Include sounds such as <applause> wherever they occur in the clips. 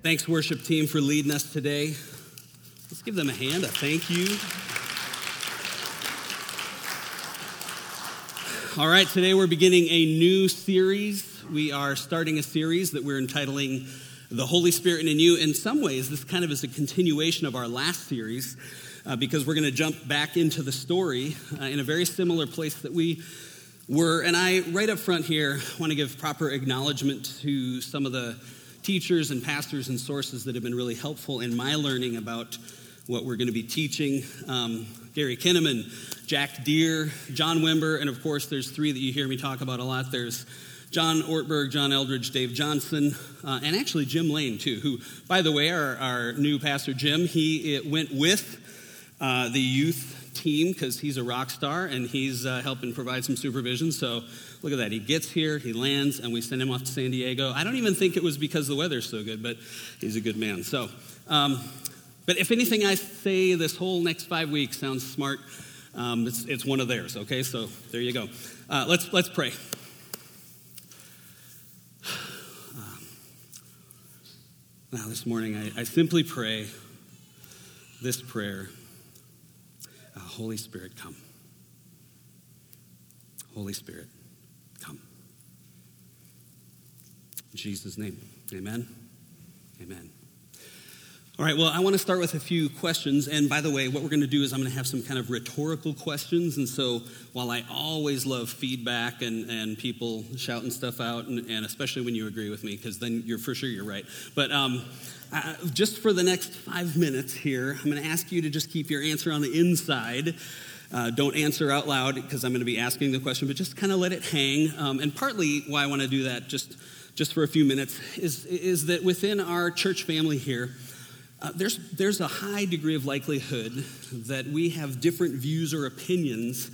Thanks, worship team, for leading us today. Let's give them a hand, a thank you. All right, today we're beginning a new series. We are starting a series that we're entitling The Holy Spirit and You. In some ways, this kind of is a continuation of our last series uh, because we're going to jump back into the story uh, in a very similar place that we were. And I, right up front here, want to give proper acknowledgement to some of the teachers and pastors and sources that have been really helpful in my learning about what we're going to be teaching. Um, Gary Kinnaman, Jack Deere, John Wimber, and of course, there's three that you hear me talk about a lot. There's John Ortberg, John Eldredge, Dave Johnson, uh, and actually Jim Lane, too, who, by the way, our, our new pastor, Jim, he went with uh, the youth team because he's a rock star and he's uh, helping provide some supervision. So look at that. He gets here, he lands, and we send him off to San Diego. I don't even think it was because the weather's so good, but he's a good man. So, um, but if anything I say this whole next five weeks sounds smart, um, it's, it's, one of theirs, okay? So there you go. Uh, let's, let's pray. <sighs> Now, this morning, I, I simply pray this prayer uh, Holy Spirit, come. Holy Spirit, come. In Jesus' name, amen. Amen. All right, well, I want to start with a few questions. And by the way, what we're going to do is I'm going to have some kind of rhetorical questions. And so while I always love feedback and, and people shouting stuff out, and, and especially when you agree with me, because then you're for sure you're right. But um, uh, just for the next five minutes here, I'm going to ask you to just keep your answer on the inside. Uh, don't answer out loud because I'm going to be asking the question, but just kind of let it hang. Um, and partly why I want to do that just, just for a few minutes is, is that within our church family here, uh, there's, there's a high degree of likelihood that we have different views or opinions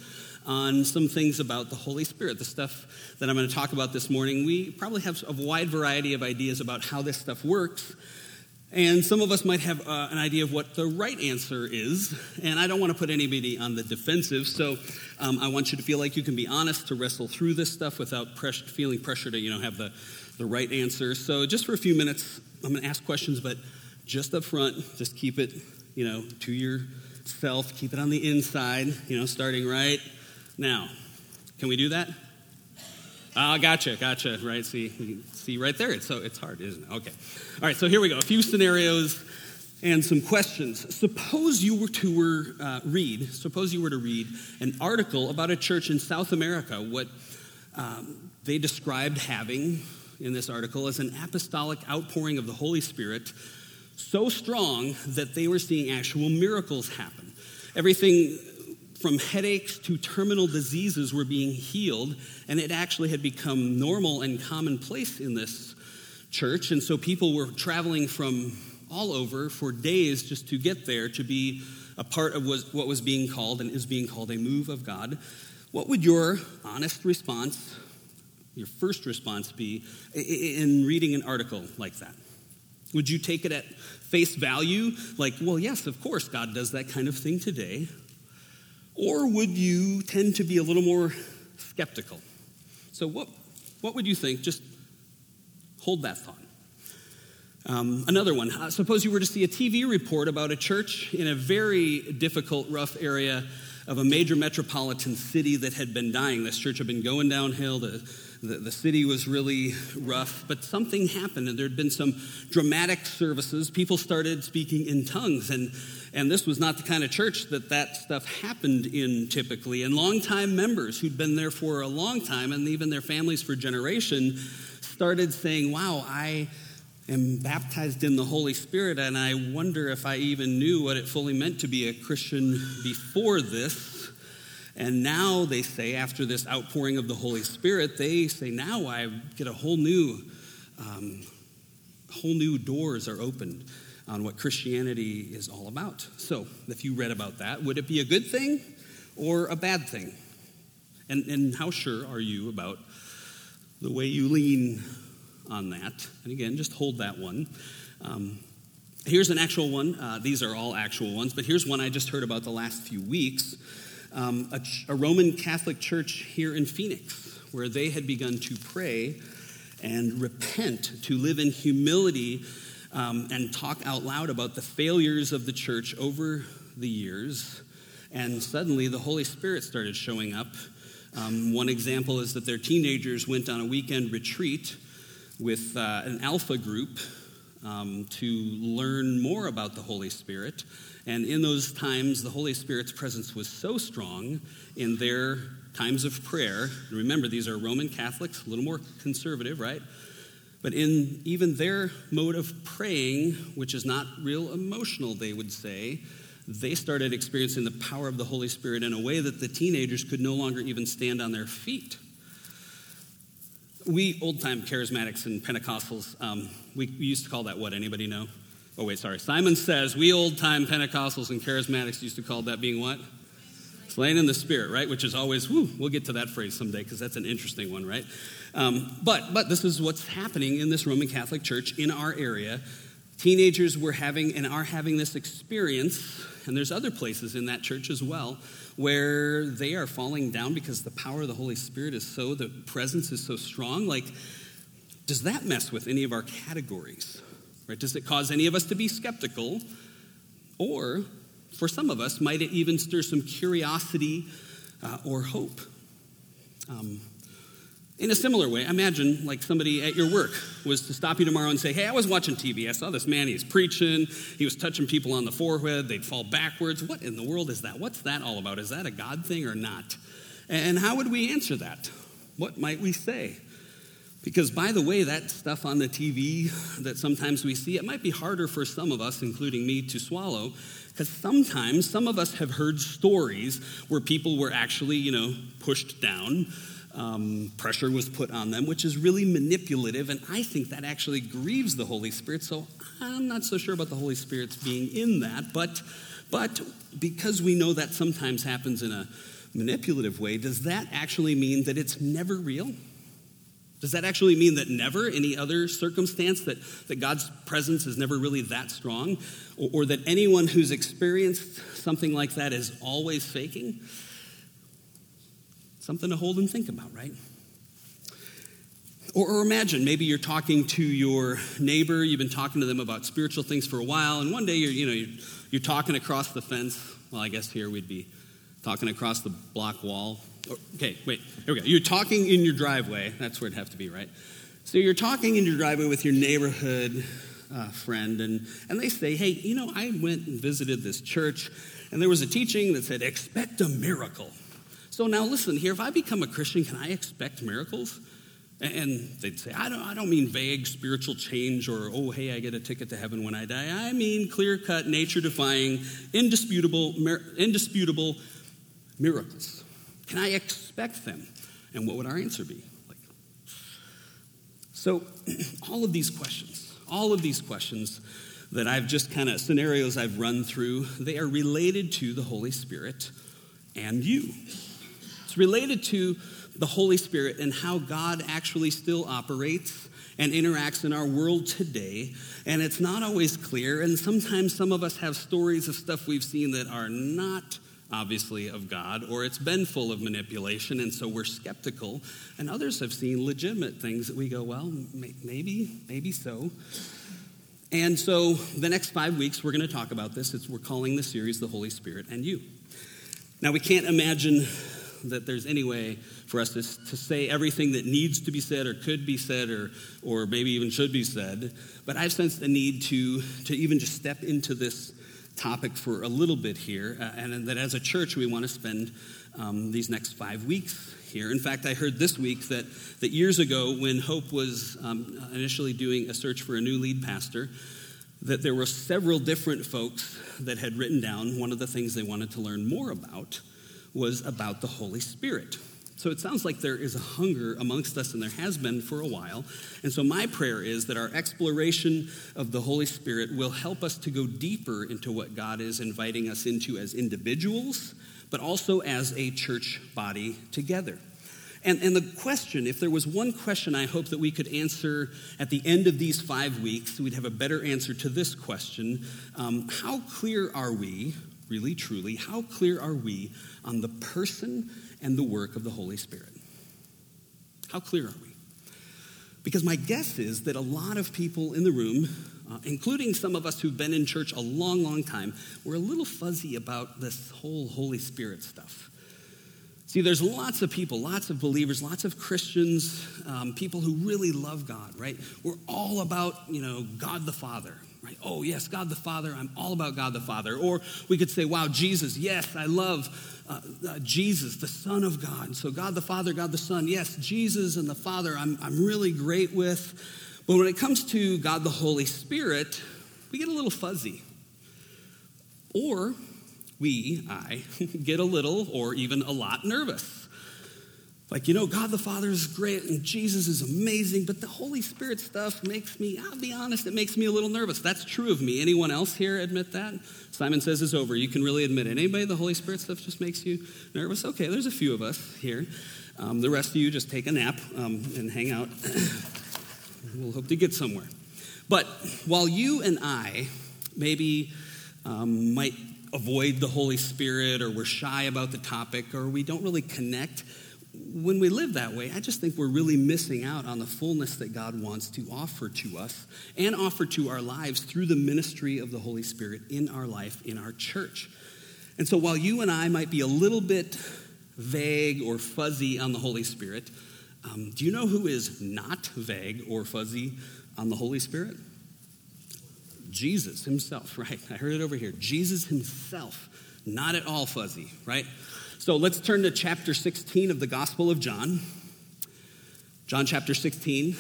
on some things about the Holy Spirit. The stuff that I'm going to talk about this morning, we probably have a wide variety of ideas about how this stuff works. And some of us might have uh, an idea of what the right answer is. And I don't want to put anybody on the defensive. So um, I want you to feel like you can be honest to wrestle through this stuff without press- feeling pressure to you know, have the, the right answer. So just for a few minutes, I'm going to ask questions, but just up front, just keep it, you know, to yourself. Keep it on the inside, you know, starting right now. Can we do that? Ah, uh, gotcha, gotcha. Right, see, see right there. It's so it's hard, isn't it? Okay. All right. So here we go. A few scenarios and some questions. Suppose you were to were, uh, read. Suppose you were to read an article about a church in South America. What um, they described having in this article as an apostolic outpouring of the Holy Spirit so strong that they were seeing actual miracles happen. Everything from headaches to terminal diseases were being healed, and it actually had become normal and commonplace in this church. And so people were traveling from all over for days just to get there to be a part of what was being called and is being called a move of God. What would your honest response, your first response be in reading an article like that? Would you take it at face value, like, well, yes, of course, God does that kind of thing today? Or would you tend to be a little more skeptical? So, what, what would you think? Just hold that thought. Um, another one. Uh, suppose you were to see a TV report about a church in a very difficult, rough area of a major metropolitan city that had been dying. This church had been going downhill. The the, the city was really rough, but something happened, and there had been some dramatic services. People started speaking in tongues, and, and this was not the kind of church that that stuff happened in typically. And longtime members who'd been there for a long time, and even their families for generation, started saying, Wow, I am baptized in the Holy Spirit, and I wonder if I even knew what it fully meant to be a Christian before this. And now they say, after this outpouring of the Holy Spirit, they say, now I get a whole new, um, whole new doors are opened on what Christianity is all about. So, if you read about that, would it be a good thing or a bad thing? And, and how sure are you about the way you lean on that? And again, just hold that one. Um, here's an actual one. Uh, these are all actual ones, but here's one I just heard about the last few weeks um, a, a Roman Catholic church here in Phoenix, where they had begun to pray and repent, to live in humility um, and talk out loud about the failures of the church over the years. And suddenly the Holy Spirit started showing up. Um, one example is that their teenagers went on a weekend retreat with uh, an alpha group um, to learn more about the Holy Spirit. And in those times, the Holy Spirit's presence was so strong in their times of prayer. And remember, these are Roman Catholics, a little more conservative, right? But in even their mode of praying, which is not real emotional, they would say, they started experiencing the power of the Holy Spirit in a way that the teenagers could no longer even stand on their feet. We old time charismatics and Pentecostals, um, we, we used to call that what? Anybody know? Oh, wait, sorry. Simon says we old time Pentecostals and charismatics used to call that being what? Slain in the Spirit, right? Which is always, whew, we'll get to that phrase someday because that's an interesting one, right? Um, but, but this is what's happening in this Roman Catholic Church in our area. Teenagers were having and are having this experience, and there's other places in that church as well, where they are falling down because the power of the Holy Spirit is so, the presence is so strong. Like, does that mess with any of our categories? Right? Does it cause any of us to be skeptical? Or for some of us, might it even stir some curiosity uh, or hope? Um, in a similar way, imagine like somebody at your work was to stop you tomorrow and say, Hey, I was watching TV. I saw this man, He was preaching, he was touching people on the forehead, they'd fall backwards. What in the world is that? What's that all about? Is that a God thing or not? And how would we answer that? What might we say? Because, by the way, that stuff on the TV that sometimes we see, it might be harder for some of us, including me, to swallow. Because sometimes some of us have heard stories where people were actually, you know, pushed down. Um, pressure was put on them, which is really manipulative, and I think that actually grieves the Holy Spirit. So I'm not so sure about the Holy Spirit's being in that, but, but because we know that sometimes happens in a manipulative way, does that actually mean that it's never real? Does that actually mean that never, any other circumstance, that, that God's presence is never really that strong? Or, or that anyone who's experienced something like that is always faking? Something to hold and think about, right? Or, or, imagine maybe you're talking to your neighbor, you've been talking to them about spiritual things for a while, and one day you're, you know, you're, you're talking across the fence. Well, I guess here we'd be talking across the block wall Okay, wait, here we go. You're talking in your driveway. That's where it'd have to be, right? So you're talking in your driveway with your neighborhood uh, friend, and, and they say, hey, you know, I went and visited this church, and there was a teaching that said, expect a miracle. So now listen here, if I become a Christian, can I expect miracles? And they'd say, I don't, I don't mean vague spiritual change or, oh, hey, I get a ticket to heaven when I die. I mean clear cut, nature defying, indisputable, indisputable miracles. Can I expect them? And what would our answer be? Like, so, <clears throat> all of these questions, all of these questions that I've just kind of scenarios I've run through, they are related to the Holy Spirit and you. It's related to the Holy Spirit and how God actually still operates and interacts in our world today. And it's not always clear. And sometimes some of us have stories of stuff we've seen that are not obviously, of God, or it's been full of manipulation, and so we're skeptical. And others have seen legitimate things that we go, well, maybe, maybe so. And so the next five weeks, we're going to talk about this. It's, we're calling the series The Holy Spirit and You. Now, we can't imagine that there's any way for us to, to say everything that needs to be said or could be said or, or maybe even should be said, but I've sensed the need to, to even just step into this topic for a little bit here, uh, and that as a church we want to spend um, these next five weeks here. In fact, I heard this week that, that years ago, when Hope was um, initially doing a search for a new lead pastor, that there were several different folks that had written down one of the things they wanted to learn more about was about the Holy Spirit. So it sounds like there is a hunger amongst us, and there has been for a while. And so my prayer is that our exploration of the Holy Spirit will help us to go deeper into what God is inviting us into as individuals, but also as a church body together. And, and the question, if there was one question I hope that we could answer at the end of these five weeks, we'd have a better answer to this question um, How clear are we, really truly, how clear are we on the person and the work of the Holy Spirit. How clear are we? Because my guess is that a lot of people in the room uh, including some of us who've been in church a long, long time, we're a little fuzzy about this whole Holy Spirit stuff. See, there's lots of people, lots of believers, lots of Christians, um, people who really love God, right? We're all about, you know, God the Father, right? Oh, yes, God the Father. I'm all about God the Father. Or we could say, wow, Jesus. Yes, I love uh, uh, Jesus, the Son of God. So God the Father, God the Son. Yes, Jesus and the Father, I'm, I'm really great with. But when it comes to God the Holy Spirit, we get a little fuzzy. Or we, I, <laughs> get a little or even a lot nervous. Like, you know, God the Father is great and Jesus is amazing, but the Holy Spirit stuff makes me, I'll be honest, it makes me a little nervous. That's true of me. Anyone else here admit that? Simon says it's over. You can really admit it. Anybody, the Holy Spirit stuff just makes you nervous? Okay, there's a few of us here. Um, the rest of you just take a nap um, and hang out. <coughs> we'll hope to get somewhere. But while you and I maybe um, might avoid the Holy Spirit or we're shy about the topic or we don't really connect, when we live that way, I just think we're really missing out on the fullness that God wants to offer to us and offer to our lives through the ministry of the Holy Spirit in our life, in our church. And so while you and I might be a little bit vague or fuzzy on the Holy Spirit, um, do you know who is not vague or fuzzy on the Holy Spirit? Jesus himself, <laughs> right? I heard it over here. Jesus himself, not at all fuzzy, right? So let's turn to chapter 16 of the Gospel of John. John chapter 16.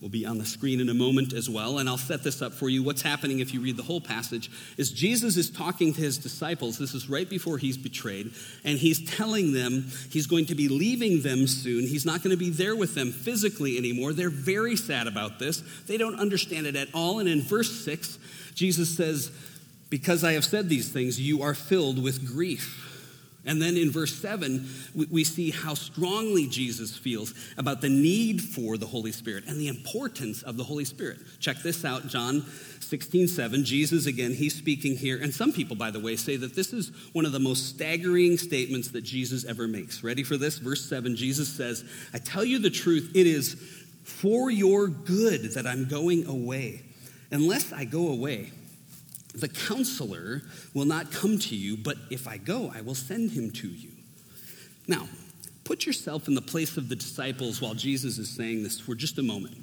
Will be on the screen in a moment as well, and I'll set this up for you. What's happening if you read the whole passage is Jesus is talking to his disciples. This is right before he's betrayed, and he's telling them he's going to be leaving them soon. He's not going to be there with them physically anymore. They're very sad about this. They don't understand it at all. And in verse 6, Jesus says, because I have said these things, you are filled with grief. And then in verse 7, we see how strongly Jesus feels about the need for the Holy Spirit and the importance of the Holy Spirit. Check this out, John 16, 7. Jesus, again, he's speaking here. And some people, by the way, say that this is one of the most staggering statements that Jesus ever makes. Ready for this? Verse 7, Jesus says, I tell you the truth, it is for your good that I'm going away. Unless I go away, the counselor will not come to you, but if I go, I will send him to you. Now, put yourself in the place of the disciples while Jesus is saying this for just a moment.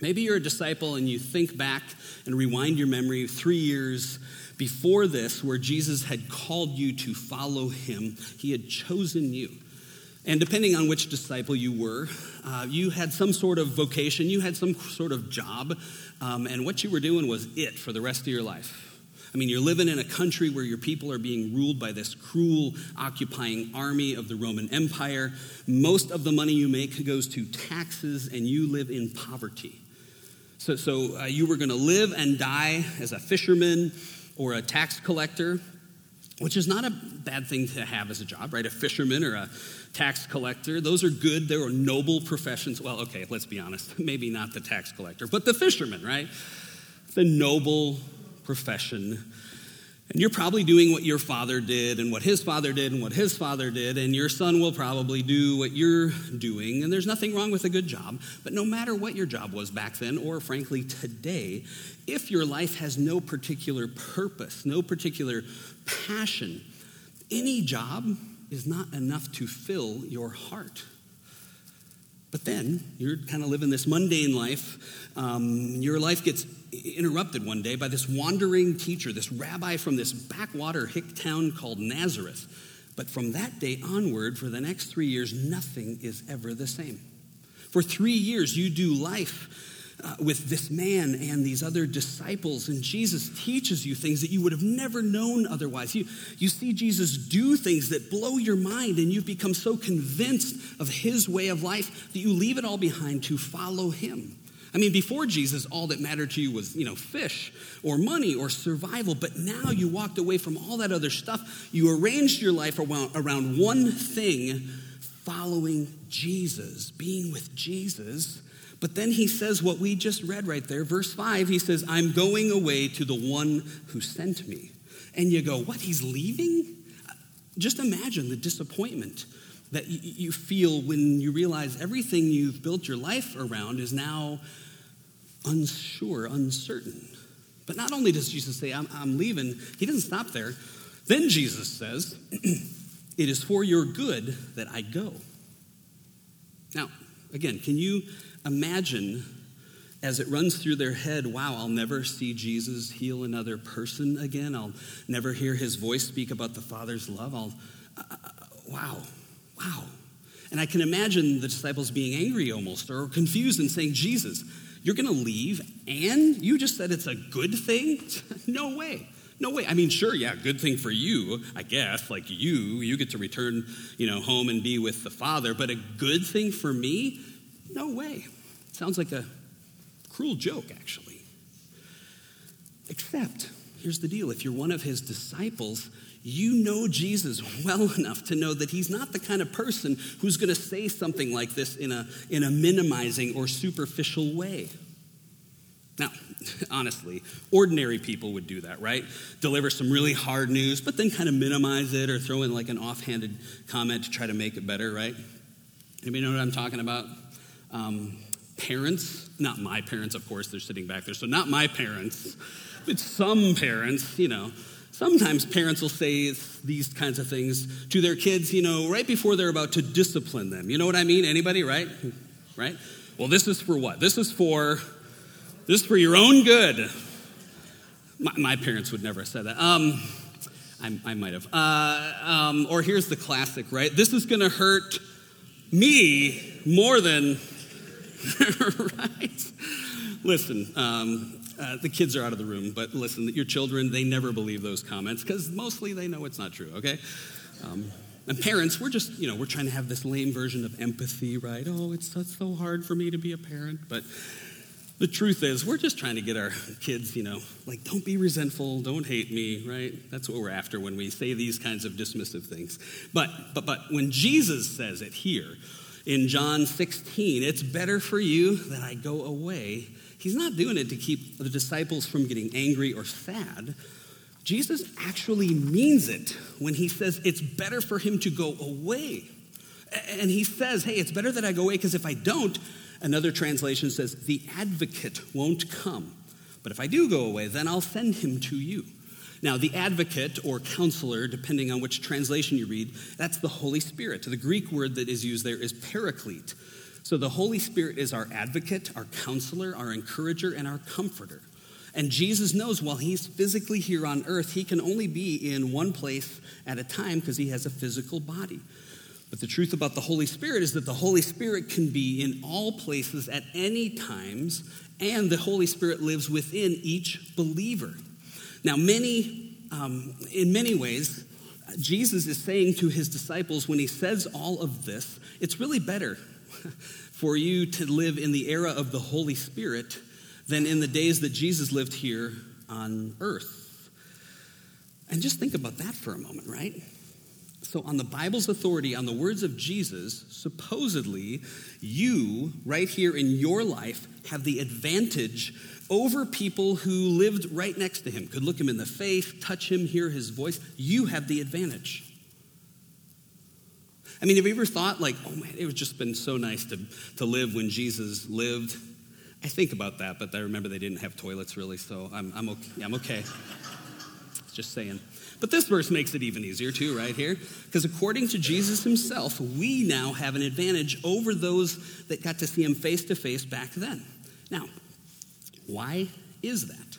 Maybe you're a disciple and you think back and rewind your memory three years before this, where Jesus had called you to follow him. He had chosen you. And depending on which disciple you were, uh, you had some sort of vocation, you had some sort of job, um, and what you were doing was it for the rest of your life. I mean, you're living in a country where your people are being ruled by this cruel, occupying army of the Roman Empire. Most of the money you make goes to taxes, and you live in poverty. So, so uh, you were going to live and die as a fisherman or a tax collector, which is not a bad thing to have as a job, right? A fisherman or a tax collector. Those are good. They are noble professions. Well, okay, let's be honest. <laughs> Maybe not the tax collector, but the fisherman, right? The noble profession. And you're probably doing what your father did and what his father did and what his father did, and your son will probably do what you're doing. And there's nothing wrong with a good job. But no matter what your job was back then, or frankly today, if your life has no particular purpose, no particular passion, any job is not enough to fill your heart. But then you're kind of living this mundane life. Um, your life gets interrupted one day by this wandering teacher, this rabbi from this backwater hick town called Nazareth. But from that day onward, for the next three years, nothing is ever the same. For three years, you do life uh, with this man and these other disciples, and Jesus teaches you things that you would have never known otherwise. You, you see Jesus do things that blow your mind, and you've become so convinced of his way of life that you leave it all behind to follow him. I mean, before Jesus, all that mattered to you was, you know, fish or money or survival. But now you walked away from all that other stuff. You arranged your life around, around one thing following Jesus, being with Jesus. But then he says what we just read right there, verse 5, he says, I'm going away to the one who sent me. And you go, What? He's leaving? Just imagine the disappointment that you feel when you realize everything you've built your life around is now unsure, uncertain. But not only does Jesus say, I'm, I'm leaving, he doesn't stop there. Then Jesus says, <clears throat> It is for your good that I go. Now, again, can you imagine as it runs through their head, wow, I'll never see Jesus heal another person again. I'll never hear his voice speak about the Father's love. I'll, uh, uh wow, wow. And I can imagine the disciples being angry almost or confused and saying, Jesus, you're going to leave and you just said it's a good thing? <laughs> no way. No way. I mean, sure, yeah, good thing for you, I guess. Like you, you get to return, you know, home and be with the Father. But a good thing for me? No way. Sounds like a cruel joke, actually. Except, here's the deal if you're one of his disciples, you know Jesus well enough to know that he's not the kind of person who's going to say something like this in a, in a minimizing or superficial way. Now, <laughs> honestly, ordinary people would do that, right? Deliver some really hard news, but then kind of minimize it or throw in like an offhanded comment to try to make it better, right? Anybody know what I'm talking about? Um, parents, not my parents, of course, they're sitting back there, so not my parents, but some parents, you know, Sometimes parents will say these kinds of things to their kids, you know, right before they're about to discipline them. You know what I mean? Anybody, right? Right? Well, this is for what? This is for this is for your own good. My, my parents would never have said that. Um, I, I might have. Uh, um, or here's the classic, right? This is going to hurt me more than <laughs> right. Listen, um, uh, the kids are out of the room, but listen, your children, they never believe those comments because mostly they know it's not true, okay? Um, and parents, we're just, you know, we're trying to have this lame version of empathy, right? Oh, it's, it's so hard for me to be a parent. But the truth is, we're just trying to get our kids, you know, like, don't be resentful, don't hate me, right? That's what we're after when we say these kinds of dismissive things. But, but, but when Jesus says it here in John 16, it's better for you that I go away He's not doing it to keep the disciples from getting angry or sad. Jesus actually means it when he says it's better for him to go away. And he says, hey, it's better that I go away because if I don't, another translation says, the advocate won't come. But if I do go away, then I'll send him to you. Now, the advocate or counselor, depending on which translation you read, that's the Holy Spirit. The Greek word that is used there is paraclete. So the Holy Spirit is our advocate, our counselor, our encourager, and our comforter. And Jesus knows while he's physically here on earth, he can only be in one place at a time because he has a physical body. But the truth about the Holy Spirit is that the Holy Spirit can be in all places at any times, and the Holy Spirit lives within each believer. Now, many, um, in many ways, Jesus is saying to his disciples when he says all of this, it's really better <laughs> for you to live in the era of the Holy Spirit than in the days that Jesus lived here on earth. And just think about that for a moment, right? So, on the Bible's authority, on the words of Jesus, supposedly you, right here in your life, have the advantage over people who lived right next to him, could look him in the face, touch him, hear his voice. You have the advantage. I mean, have you ever thought, like, oh man, it would just been so nice to, to live when Jesus lived? I think about that, but I remember they didn't have toilets really, so I'm, I'm okay. I'm okay. <laughs> Just saying. But this verse makes it even easier, too, right here. Because according to Jesus himself, we now have an advantage over those that got to see him face to face back then. Now, why is that?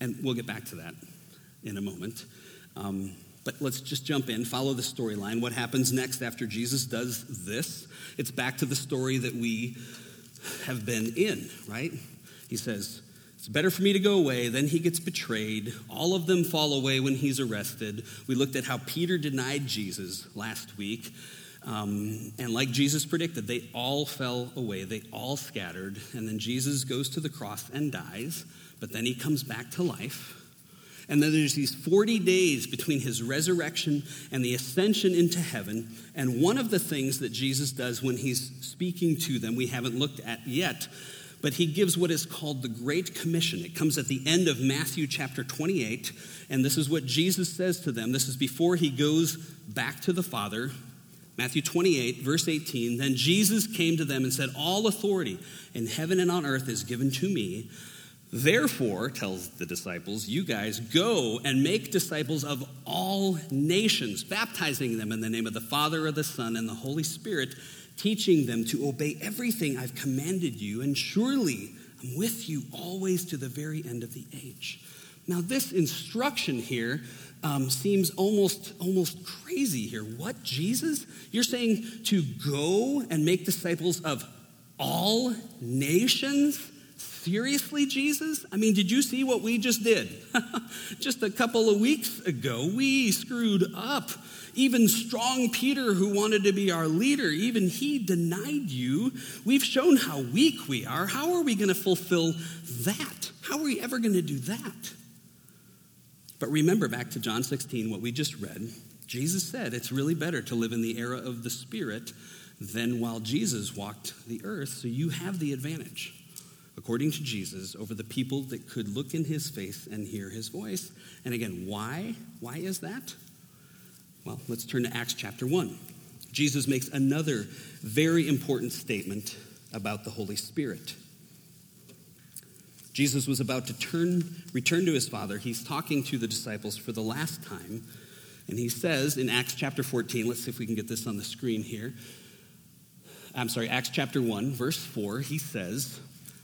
And we'll get back to that in a moment. Um, but let's just jump in, follow the storyline. What happens next after Jesus does this? It's back to the story that we have been in, right? He says, It's better for me to go away. Then he gets betrayed. All of them fall away when he's arrested. We looked at how Peter denied Jesus last week. Um, and like Jesus predicted, they all fell away, they all scattered. And then Jesus goes to the cross and dies, but then he comes back to life. And then there's these 40 days between his resurrection and the ascension into heaven. And one of the things that Jesus does when he's speaking to them, we haven't looked at yet, but he gives what is called the Great Commission. It comes at the end of Matthew chapter 28. And this is what Jesus says to them. This is before he goes back to the Father. Matthew 28, verse 18. Then Jesus came to them and said, All authority in heaven and on earth is given to me. Therefore, tells the disciples, you guys go and make disciples of all nations, baptizing them in the name of the Father, of the Son, and the Holy Spirit, teaching them to obey everything I've commanded you, and surely I'm with you always to the very end of the age. Now, this instruction here um, seems almost almost crazy here. What Jesus? You're saying to go and make disciples of all nations? Seriously, Jesus? I mean, did you see what we just did? <laughs> just a couple of weeks ago, we screwed up. Even strong Peter, who wanted to be our leader, even he denied you. We've shown how weak we are. How are we going to fulfill that? How are we ever going to do that? But remember back to John 16, what we just read. Jesus said it's really better to live in the era of the Spirit than while Jesus walked the earth, so you have the advantage according to Jesus, over the people that could look in his face and hear his voice. And again, why? Why is that? Well, let's turn to Acts chapter 1. Jesus makes another very important statement about the Holy Spirit. Jesus was about to turn, return to his Father. He's talking to the disciples for the last time. And he says in Acts chapter 14, let's see if we can get this on the screen here. I'm sorry, Acts chapter 1, verse 4, he says,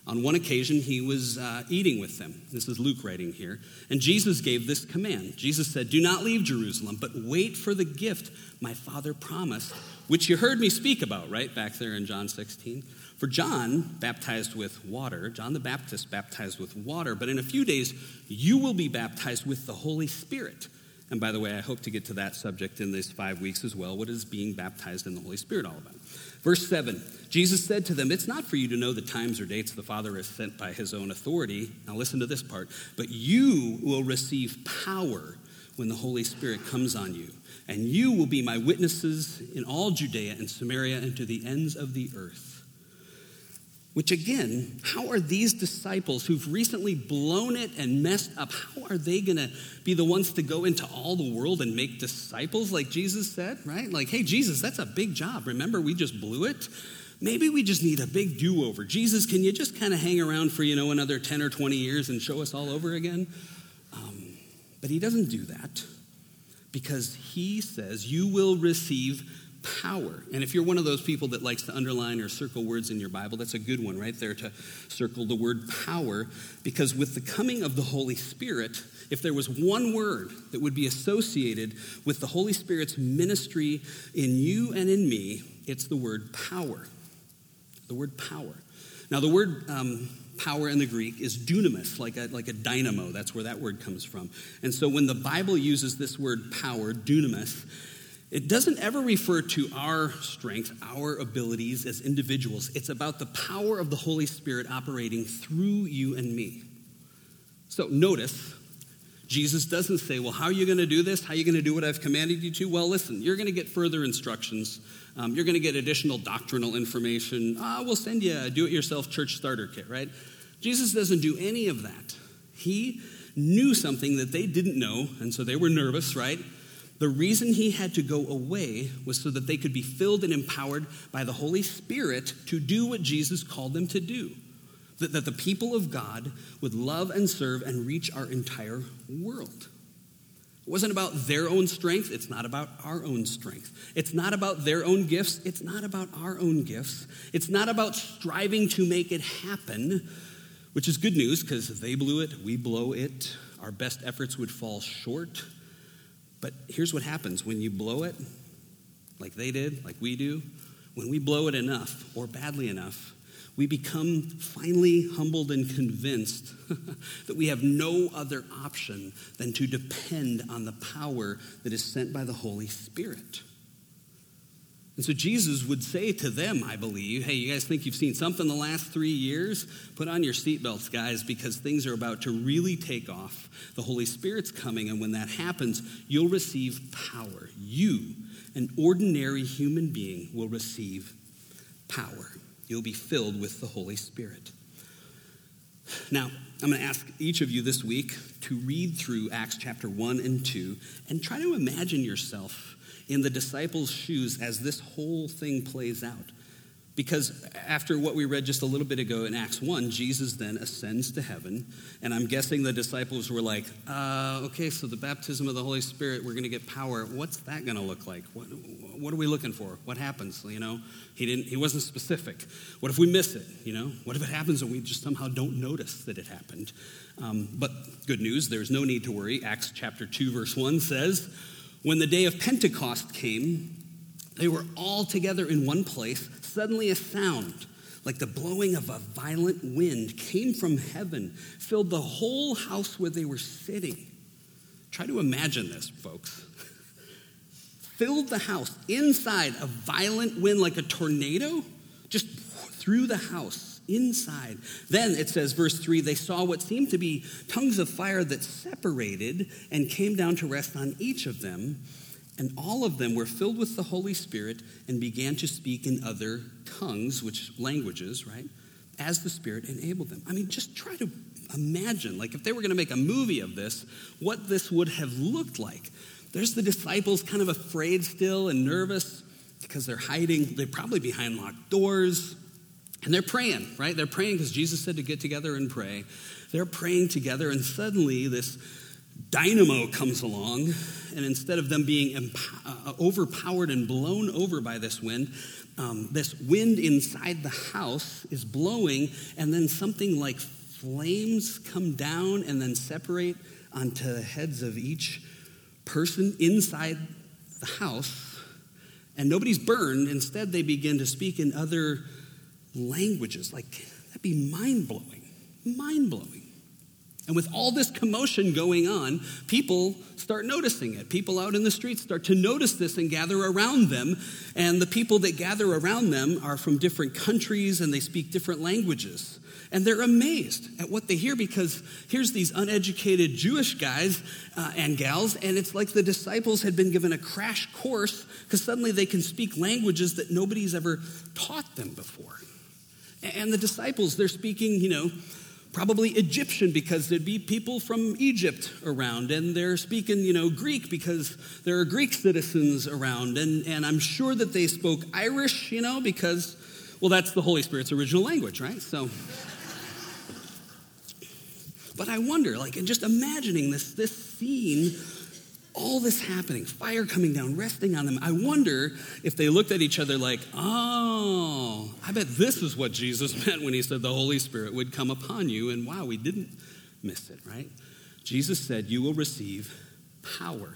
on one occasion, he was uh, eating with them. This is Luke writing here. And Jesus gave this command Jesus said, Do not leave Jerusalem, but wait for the gift my Father promised, which you heard me speak about, right? Back there in John 16. For John baptized with water, John the Baptist baptized with water, but in a few days, you will be baptized with the Holy Spirit. And by the way, I hope to get to that subject in these five weeks as well. What is being baptized in the Holy Spirit all about? Verse 7 Jesus said to them, It's not for you to know the times or dates the Father has sent by his own authority. Now listen to this part. But you will receive power when the Holy Spirit comes on you, and you will be my witnesses in all Judea and Samaria and to the ends of the earth. Which again, how are these disciples who've recently blown it and messed up, how are they going to be the ones to go into all the world and make disciples like Jesus said, right? Like, hey, Jesus, that's a big job. Remember, we just blew it? Maybe we just need a big do over. Jesus, can you just kind of hang around for, you know, another 10 or 20 years and show us all over again? Um, but he doesn't do that because he says, You will receive power. And if you're one of those people that likes to underline or circle words in your Bible, that's a good one right there to circle the word power. Because with the coming of the Holy Spirit, if there was one word that would be associated with the Holy Spirit's ministry in you and in me, it's the word power. The word power. Now, the word um, power in the Greek is dunamis, like a, like a dynamo. That's where that word comes from. And so when the Bible uses this word power, dunamis, it doesn't ever refer to our strength, our abilities as individuals. It's about the power of the Holy Spirit operating through you and me. So notice, Jesus doesn't say, Well, how are you going to do this? How are you going to do what I've commanded you to? Well, listen, you're going to get further instructions. Um, you're going to get additional doctrinal information. Uh, we'll send you a do it yourself church starter kit, right? Jesus doesn't do any of that. He knew something that they didn't know, and so they were nervous, right? The reason he had to go away was so that they could be filled and empowered by the Holy Spirit to do what Jesus called them to do. That, that the people of God would love and serve and reach our entire world. It wasn't about their own strength. It's not about our own strength. It's not about their own gifts. It's not about our own gifts. It's not about striving to make it happen, which is good news because they blew it, we blow it. Our best efforts would fall short. But here's what happens when you blow it, like they did, like we do, when we blow it enough or badly enough, we become finally humbled and convinced <laughs> that we have no other option than to depend on the power that is sent by the Holy Spirit. And so Jesus would say to them, I believe, hey, you guys think you've seen something the last three years? Put on your seatbelts, guys, because things are about to really take off. The Holy Spirit's coming, and when that happens, you'll receive power. You, an ordinary human being, will receive power. You'll be filled with the Holy Spirit. Now, I'm going to ask each of you this week to read through Acts chapter 1 and 2 and try to imagine yourself in the disciples' shoes as this whole thing plays out. Because after what we read just a little bit ago in Acts 1, Jesus then ascends to heaven. And I'm guessing the disciples were like, uh, okay, so the baptism of the Holy Spirit, we're going to get power. What's that going to look like? What, what are we looking for? What happens? You know, he, didn't, he wasn't specific. What if we miss it? You know, what if it happens and we just somehow don't notice that it happened? Um, but good news, there's no need to worry. Acts chapter 2, verse 1 says, When the day of Pentecost came, they were all together in one place Suddenly, a sound like the blowing of a violent wind came from heaven, filled the whole house where they were sitting. Try to imagine this, folks. filled the house inside a violent wind like a tornado, just through the house inside. Then it says, verse 3 they saw what seemed to be tongues of fire that separated and came down to rest on each of them. And all of them were filled with the Holy Spirit and began to speak in other tongues, which languages, right? As the Spirit enabled them. I mean, just try to imagine, like, if they were going to make a movie of this, what this would have looked like. There's the disciples kind of afraid still and nervous because they're hiding. They're probably behind locked doors. And they're praying, right? They're praying because Jesus said to get together and pray. They're praying together, and suddenly this dynamo comes along, and instead of them being emp- uh, overpowered and blown over by this wind, um, this wind inside the house is blowing, and then something like flames come down and then separate onto the heads of each person inside the house. And nobody's burned. Instead, they begin to speak in other languages. Like, that'd be mind blowing. Mind blowing. And with all this commotion going on, people start noticing it. People out in the streets start to notice this and gather around them. And the people that gather around them are from different countries and they speak different languages. And they're amazed at what they hear because here's these uneducated Jewish guys uh, and gals, and it's like the disciples had been given a crash course because suddenly they can speak languages that nobody's ever taught them before. And the disciples, they're speaking, you know, probably Egyptian because there'd be people from Egypt around, and they're speaking, you know, Greek because there are Greek citizens around, and, and I'm sure that they spoke Irish, you know, because, well, that's the Holy Spirit's original language, right? So. <laughs> But I wonder, like, and just imagining this, this scene all this happening, fire coming down, resting on them. I wonder if they looked at each other like, oh, I bet this is what Jesus <laughs> meant when he said the Holy Spirit would come upon you. And wow, we didn't miss it, right? Jesus said, You will receive power.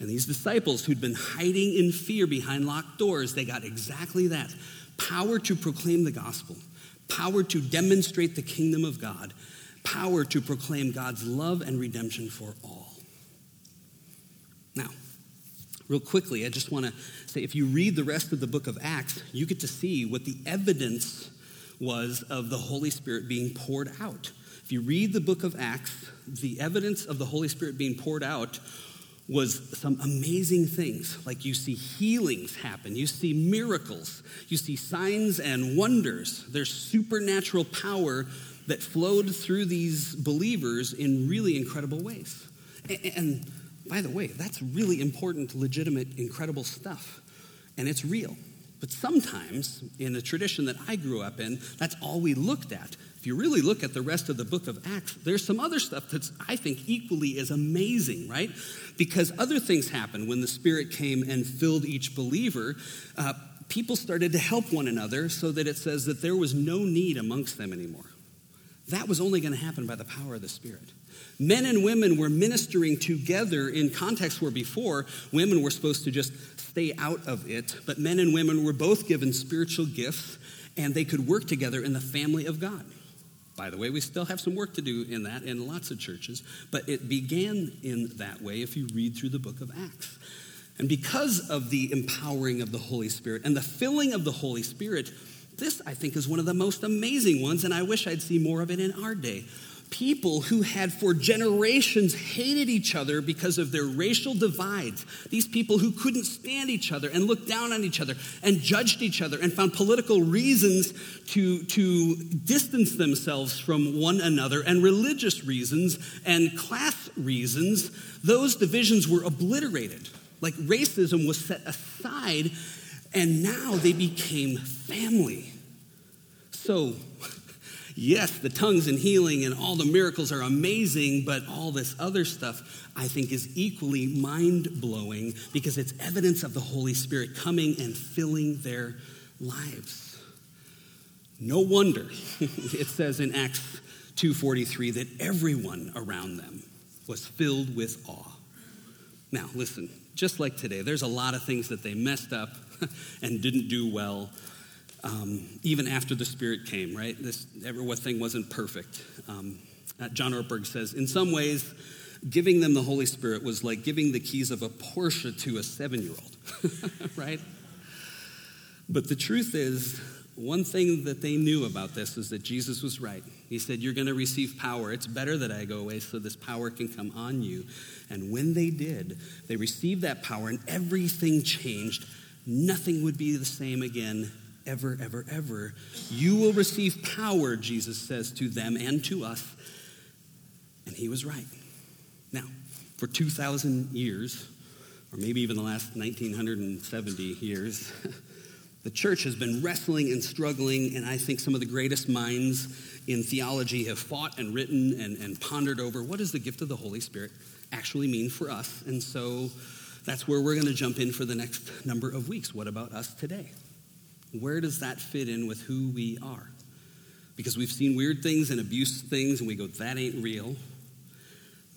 And these disciples who'd been hiding in fear behind locked doors, they got exactly that power to proclaim the gospel, power to demonstrate the kingdom of God, power to proclaim God's love and redemption for all. Now, real quickly, I just want to say if you read the rest of the book of Acts, you get to see what the evidence was of the Holy Spirit being poured out. If you read the book of Acts, the evidence of the Holy Spirit being poured out was some amazing things. Like you see healings happen, you see miracles, you see signs and wonders. There's supernatural power that flowed through these believers in really incredible ways. And by the way, that's really important, legitimate, incredible stuff. And it's real. But sometimes, in the tradition that I grew up in, that's all we looked at. If you really look at the rest of the book of Acts, there's some other stuff that's, I think, equally as amazing, right? Because other things happened when the Spirit came and filled each believer. Uh, people started to help one another so that it says that there was no need amongst them anymore. That was only going to happen by the power of the Spirit. Men and women were ministering together in contexts where before women were supposed to just stay out of it, but men and women were both given spiritual gifts and they could work together in the family of God. By the way, we still have some work to do in that in lots of churches, but it began in that way if you read through the book of Acts. And because of the empowering of the Holy Spirit and the filling of the Holy Spirit, this, I think, is one of the most amazing ones, and I wish I'd see more of it in our day people who had for generations hated each other because of their racial divides. These people who couldn't stand each other and looked down on each other and judged each other and found political reasons to, to distance themselves from one another and religious reasons and class reasons, those divisions were obliterated Like racism was set aside, and now they became family. So, yes, the tongues and healing and all the miracles are amazing, but all this other stuff I think is equally mind blowing because it's evidence of the Holy Spirit coming and filling their lives. No wonder <laughs> it says in Acts 2:43 that everyone around them was filled with awe. Now, listen, just like today, there's a lot of things that they messed up <laughs> and didn't do well, um, even after the Spirit came, right? This every thing wasn't perfect. Um, uh, John Ortberg says, in some ways, giving them the Holy Spirit was like giving the keys of a Porsche to a seven year old, <laughs> right? But the truth is, one thing that they knew about this is that Jesus was right. He said, You're going to receive power. It's better that I go away so this power can come on you. And when they did, they received that power and everything changed. Nothing would be the same again, ever, ever, ever. You will receive power, Jesus says to them and to us. And he was right. Now, for 2,000 years, or maybe even the last 1970 years, <laughs> The church has been wrestling and struggling, and I think some of the greatest minds in theology have fought and written and, and pondered over what does the gift of the Holy Spirit actually mean for us. And so that's where we're going to jump in for the next number of weeks. What about us today? Where does that fit in with who we are? Because we've seen weird things and abuse things, and we go, that ain't real.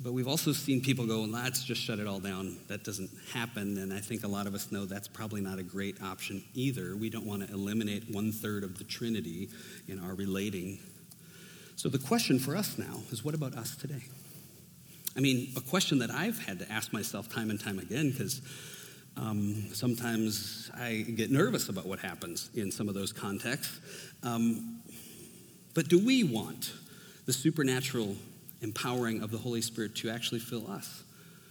But we've also seen people go, let's just shut it all down. That doesn't happen. And I think a lot of us know that's probably not a great option either. We don't want to eliminate one third of the Trinity in our relating. So the question for us now is what about us today? I mean, a question that I've had to ask myself time and time again because um, sometimes I get nervous about what happens in some of those contexts. Um, but do we want the supernatural empowering of the Holy Spirit to actually fill us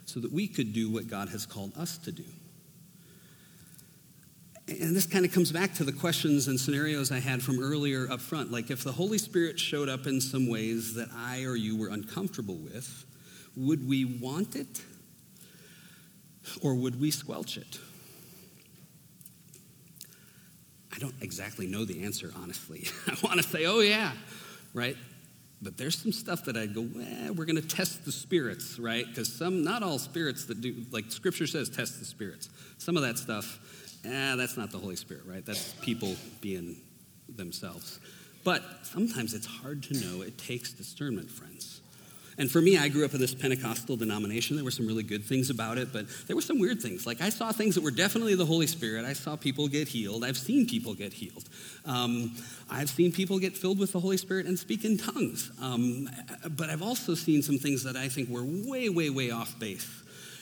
so that we could do what God has called us to do. And this kind of comes back to the questions and scenarios I had from earlier up front. Like, if the Holy Spirit showed up in some ways that I or you were uncomfortable with, would we want it or would we squelch it? I don't exactly know the answer, honestly. <laughs> I want to say, oh, yeah, right? But there's some stuff that I'd go, eh, we're going to test the spirits, right? Because some, not all spirits that do, like Scripture says, test the spirits. Some of that stuff, eh, that's not the Holy Spirit, right? That's people being themselves. But sometimes it's hard to know. It takes discernment, friends. And for me, I grew up in this Pentecostal denomination. There were some really good things about it, but there were some weird things. Like I saw things that were definitely the Holy Spirit. I saw people get healed. I've seen people get healed. Um, I've seen people get filled with the Holy Spirit and speak in tongues. Um, but I've also seen some things that I think were way, way, way off base.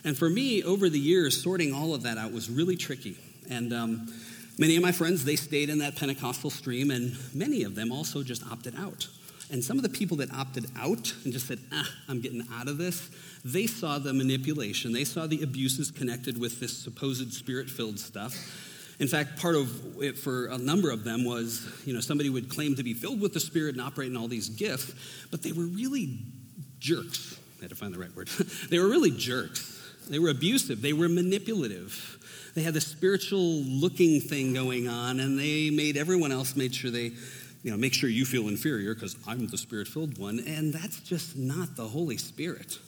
And for me, over the years, sorting all of that out was really tricky. And um, many of my friends, they stayed in that Pentecostal stream, and many of them also just opted out. And some of the people that opted out and just said, ah, I'm getting out of this, they saw the manipulation. They saw the abuses connected with this supposed spirit filled stuff. In fact, part of it for a number of them was, you know, somebody would claim to be filled with the Spirit and operate in all these gifts, but they were really jerks. I had to find the right word. <laughs> they were really jerks. They were abusive. They were manipulative. They had this spiritual looking thing going on, and they made everyone else made sure they you know, make sure you feel inferior because I'm the spirit filled one. And that's just not the Holy Spirit.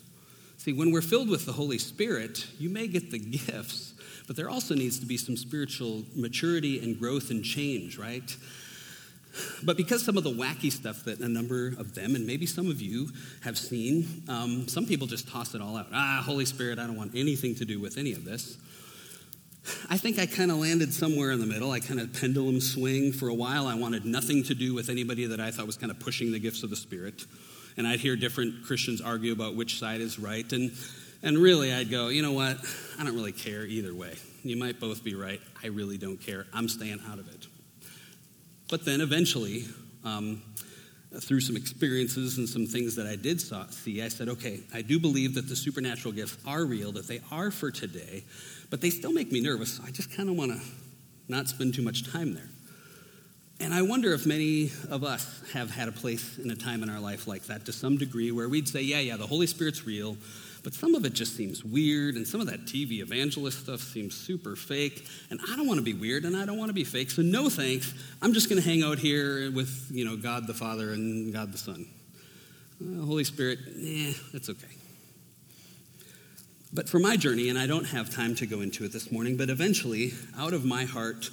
See, when we're filled with the Holy Spirit, you may get the gifts, but there also needs to be some spiritual maturity and growth and change, right? But because some of the wacky stuff that a number of them, and maybe some of you, have seen, um, some people just toss it all out. Ah, Holy Spirit, I don't want anything to do with any of this. I think I kind of landed somewhere in the middle. I kind of pendulum swing. For a while, I wanted nothing to do with anybody that I thought was kind of pushing the gifts of the Spirit. And I'd hear different Christians argue about which side is right. And, and really, I'd go, you know what? I don't really care either way. You might both be right. I really don't care. I'm staying out of it. But then eventually, um, through some experiences and some things that I did saw, see, I said, okay, I do believe that the supernatural gifts are real, that they are for today, but they still make me nervous. So I just kind of want to not spend too much time there. And I wonder if many of us have had a place in a time in our life like that to some degree where we'd say, yeah, yeah, the Holy Spirit's real, but some of it just seems weird, and some of that TV evangelist stuff seems super fake, and I don't want to be weird and I don't want to be fake, so no thanks. I'm just going to hang out here with, you know, God the Father and God the Son. Uh, Holy Spirit, eh, that's okay. But for my journey, and I don't have time to go into it this morning, but eventually, out of my heart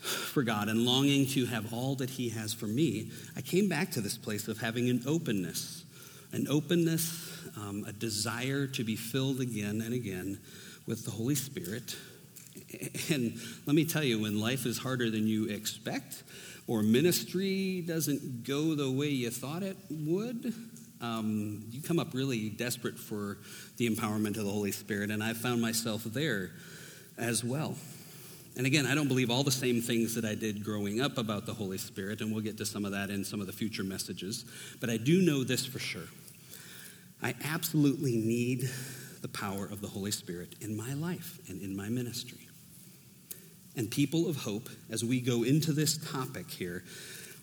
for God and longing to have all that He has for me, I came back to this place of having an openness, an openness, um, a desire to be filled again and again with the Holy Spirit. <laughs> And let me tell you, when life is harder than you expect, or ministry doesn't go the way you thought it would, um, you come up really desperate for the empowerment of the Holy Spirit, and I found myself there as well. And again, I don't believe all the same things that I did growing up about the Holy Spirit, and we'll get to some of that in some of the future messages. But I do know this for sure I absolutely need the power of the Holy Spirit in my life and in my ministry. And people of hope, as we go into this topic here,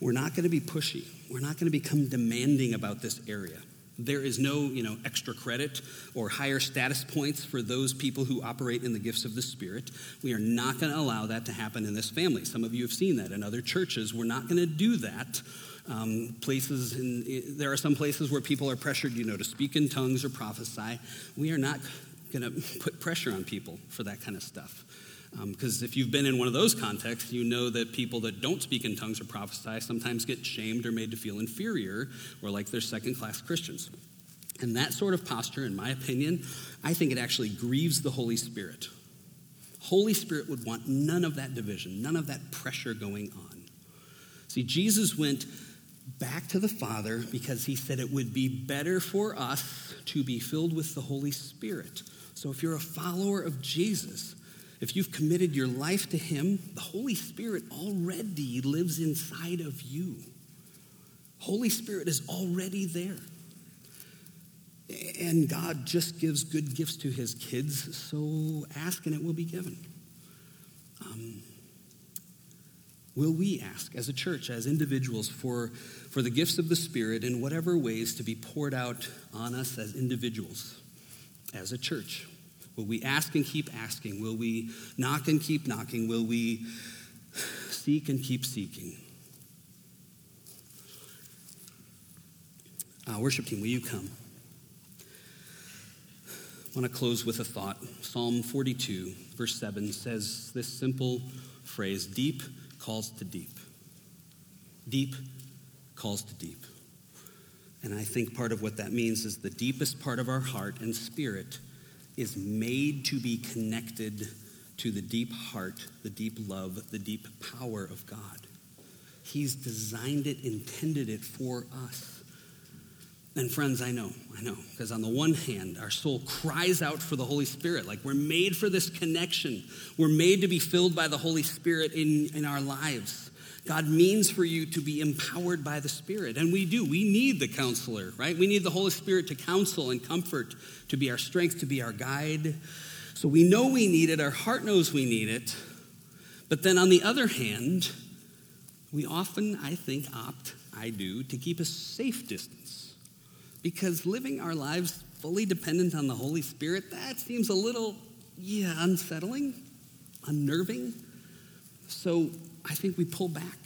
we're not going to be pushy. We're not going to become demanding about this area. There is no, you know, extra credit or higher status points for those people who operate in the gifts of the Spirit. We are not going to allow that to happen in this family. Some of you have seen that in other churches. We're not going to do that. Um, places, in, there are some places where people are pressured, you know, to speak in tongues or prophesy. We are not going to put pressure on people for that kind of stuff. Because um, if you've been in one of those contexts, you know that people that don't speak in tongues or prophesy sometimes get shamed or made to feel inferior or like they're second class Christians. And that sort of posture, in my opinion, I think it actually grieves the Holy Spirit. Holy Spirit would want none of that division, none of that pressure going on. See, Jesus went back to the Father because he said it would be better for us to be filled with the Holy Spirit. So if you're a follower of Jesus, if you've committed your life to Him, the Holy Spirit already lives inside of you. Holy Spirit is already there. And God just gives good gifts to His kids, so ask and it will be given. Um, will we ask as a church, as individuals, for, for the gifts of the Spirit in whatever ways to be poured out on us as individuals, as a church? Will we ask and keep asking? Will we knock and keep knocking? Will we seek and keep seeking? Uh, worship team, will you come? I want to close with a thought. Psalm 42, verse 7 says this simple phrase Deep calls to deep. Deep calls to deep. And I think part of what that means is the deepest part of our heart and spirit is made to be connected to the deep heart, the deep love, the deep power of God. He's designed it, intended it for us. And friends, I know, I know, because on the one hand, our soul cries out for the Holy Spirit. Like we're made for this connection. We're made to be filled by the Holy Spirit in, in our lives. God means for you to be empowered by the Spirit. And we do. We need the counselor, right? We need the Holy Spirit to counsel and comfort, to be our strength, to be our guide. So we know we need it. Our heart knows we need it. But then on the other hand, we often, I think, opt, I do, to keep a safe distance. Because living our lives fully dependent on the Holy Spirit, that seems a little, yeah, unsettling, unnerving. So I think we pull back.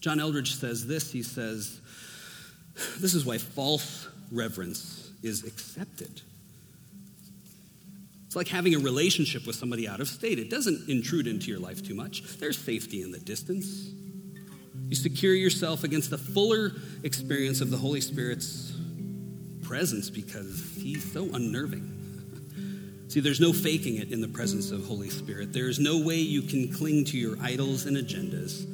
John Eldredge says this he says, This is why false reverence is accepted. It's like having a relationship with somebody out of state. It doesn't intrude into your life too much, there's safety in the distance. You secure yourself against the fuller experience of the Holy Spirit's presence because he's so unnerving. <laughs> See, there's no faking it in the presence of Holy Spirit. There is no way you can cling to your idols and agendas.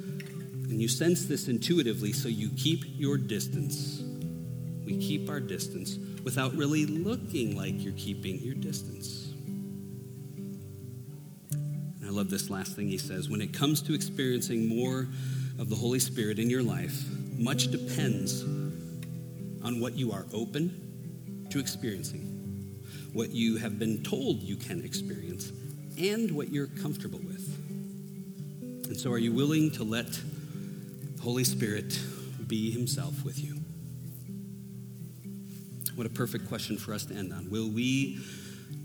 And you sense this intuitively, so you keep your distance. We keep our distance without really looking like you're keeping your distance. And I love this last thing he says. When it comes to experiencing more of the Holy Spirit in your life, much depends on what you are open to experiencing what you have been told you can experience, and what you're comfortable with. And so, are you willing to let the Holy Spirit be Himself with you? What a perfect question for us to end on. Will we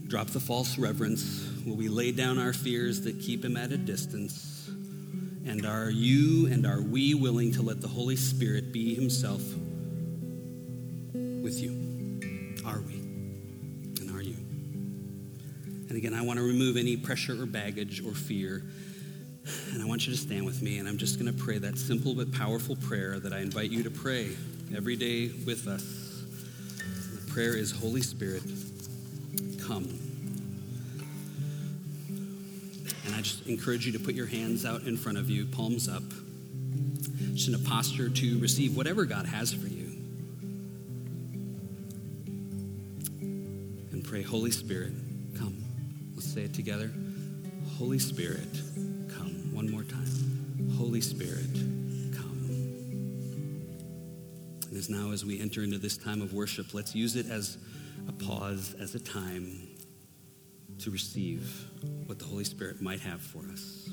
drop the false reverence? Will we lay down our fears that keep Him at a distance? And are you and are we willing to let the Holy Spirit be Himself with you? Are we? And are you? And again, I want to remove any pressure or baggage or fear. And I want you to stand with me, and I'm just going to pray that simple but powerful prayer that I invite you to pray every day with us. The prayer is Holy Spirit, come. I just encourage you to put your hands out in front of you, palms up, just in a posture to receive whatever God has for you. And pray, Holy Spirit, come. Let's say it together. Holy Spirit, come. One more time. Holy Spirit, come. And as now, as we enter into this time of worship, let's use it as a pause, as a time to receive what the Holy Spirit might have for us.